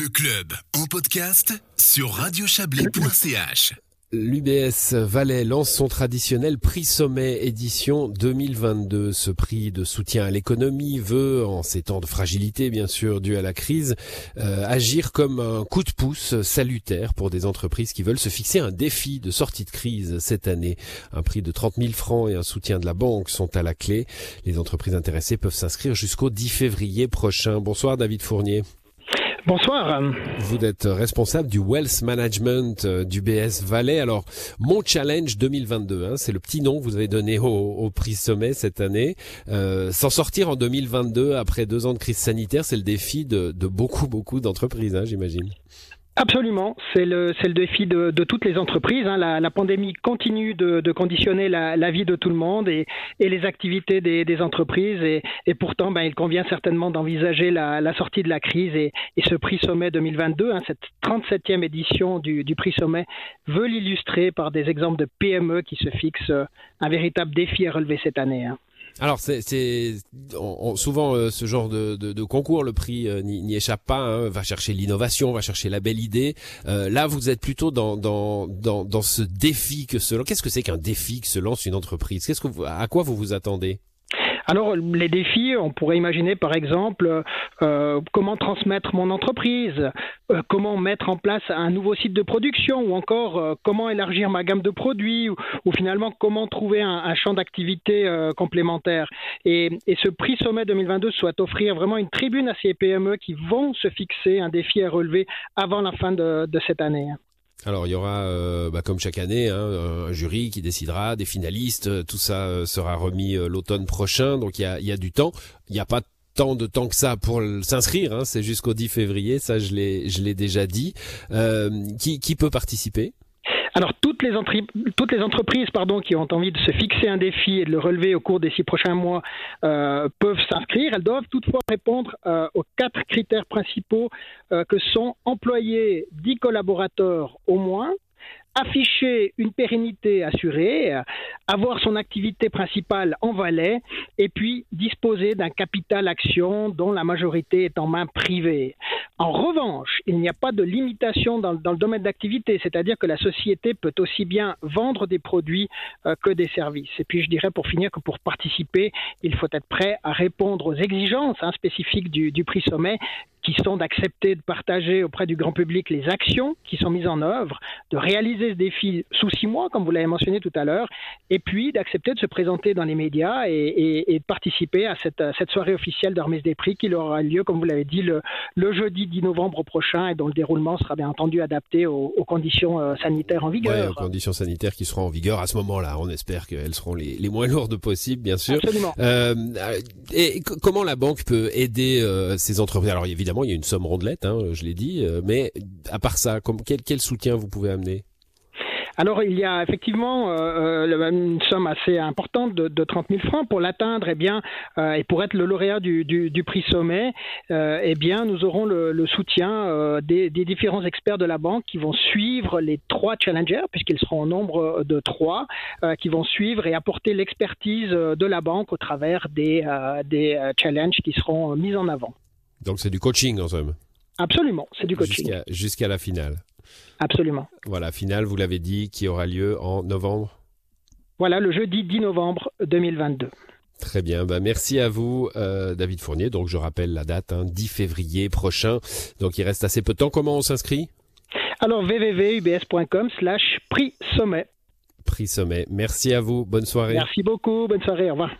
Le club en podcast sur radiochablais.ch. L'UBS Valais lance son traditionnel prix sommet édition 2022. Ce prix de soutien à l'économie veut, en ces temps de fragilité bien sûr dû à la crise, euh, agir comme un coup de pouce salutaire pour des entreprises qui veulent se fixer un défi de sortie de crise cette année. Un prix de 30 000 francs et un soutien de la banque sont à la clé. Les entreprises intéressées peuvent s'inscrire jusqu'au 10 février prochain. Bonsoir David Fournier. Bonsoir. Vous êtes responsable du Wealth Management euh, du BS Valais. Alors, mon challenge 2022, hein, c'est le petit nom que vous avez donné au, prix sommet cette année. Euh, S'en sortir en 2022 après deux ans de crise sanitaire, c'est le défi de, de beaucoup, beaucoup d'entreprises, hein, j'imagine. Absolument, c'est le, le défi de, de, toutes les entreprises. Hein. La, pandémie continue de, conditionner la, la, vie de tout le monde et, et les activités des, des entreprises. Et, pourtant, ben, il convient certainement d'envisager la, sortie de la crise. Et, et ce prix sommet 2022, hein, cette 37e édition du, prix sommet, veut l'illustrer par des exemples de PME qui se fixent un véritable défi à relever cette année. Hein. Alors c'est souvent euh, ce genre de, concours, le prix euh, n'y échappe pas. Hein, va chercher l'innovation, va chercher la belle idée. Euh, là, vous êtes plutôt dans dans dans, ce défi que se. Qu'est-ce que c'est qu'un défi que se lance une entreprise? Qu'est-ce que vous, à quoi vous vous attendez? Alors les défis, on pourrait imaginer par exemple euh, comment transmettre mon entreprise, euh, comment mettre en place un nouveau site de production, ou encore euh, comment élargir ma gamme de produits, ou, finalement comment trouver un, champ d'activité complémentaire. Et, ce prix sommet 2022 souhaite offrir vraiment une tribune à ces PME qui vont se fixer un défi à relever avant la fin de cette année. Alors il y aura, euh, bah, comme chaque année, hein, un jury qui décidera, des finalistes, euh, tout ça euh, sera remis l'automne prochain, donc il y a, du temps. Il n'y a pas tant de temps que ça pour s'inscrire, hein, c'est jusqu'au 10 février, ça je l'ai, je l'ai déjà dit. Qui, qui peut participer? Alors toutes les, entreprises pardon, qui ont envie de se fixer un défi et de le relever au cours des six prochains mois euh, peuvent s'inscrire. Elles doivent toutefois répondre euh, aux quatre critères principaux euh, que sont employer 10 collaborateurs au moins, afficher une pérennité assurée, avoir son activité principale en Valais et puis disposer d'un capital action dont la majorité est en main privée. En revanche, il n'y a pas de limitation dans, le domaine d'activité, c'est-à-dire que la société peut aussi bien vendre des produits euh, que des services. Et puis je dirais pour finir que pour participer, il faut être prêt à répondre aux exigences hein, spécifiques du prix sommet qui sont d'accepter de partager auprès du grand public les actions qui sont mises en œuvre, de réaliser ce défi sous six mois, comme vous l'avez mentionné tout à l'heure, et puis d'accepter de se présenter dans les médias et, et, et de participer à cette, à cette, soirée officielle de remise des prix qui aura lieu, comme vous l'avez dit, le, le, jeudi 10 novembre prochain et dont le déroulement sera bien entendu adapté aux, aux conditions euh, sanitaires en vigueur. Ouais, aux conditions sanitaires qui seront en vigueur à ce moment-là. On espère qu'elles seront les, les, moins lourdes possibles, bien sûr. Absolument. Euh, et comment la banque peut aider euh, ces entreprises? Alors évidemment, il y a une somme rondelette, hein, je l'ai dit, euh, mais à part ça, quel, soutien vous pouvez amener? Alors il y a effectivement euh, une somme assez importante de, de 30 000 francs pour l'atteindre. Eh bien, euh, et pour être le lauréat du, prix sommet, euh, eh bien, nous aurons le, soutien euh, des, différents experts de la banque qui vont suivre les trois challengers, puisqu'ils seront au nombre de trois, euh, qui vont suivre et apporter l'expertise de la banque au travers des challenges qui seront mis en avant. Donc c'est du coaching en somme. Absolument, c'est du coaching. Jusqu'à jusqu la finale. Absolument. Voilà, finale, vous l'avez dit, qui aura lieu en novembre Voilà, le jeudi 10 novembre 2022. Très bien, bah merci à vous euh, David Fournier. Donc je rappelle la date, hein, 10 février prochain. Donc il reste assez peu de temps. Comment on s'inscrit? Alors www.ubs.com slash prix sommet. Prix sommet. Merci à vous. Bonne soirée. Merci beaucoup. Bonne soirée. Au revoir.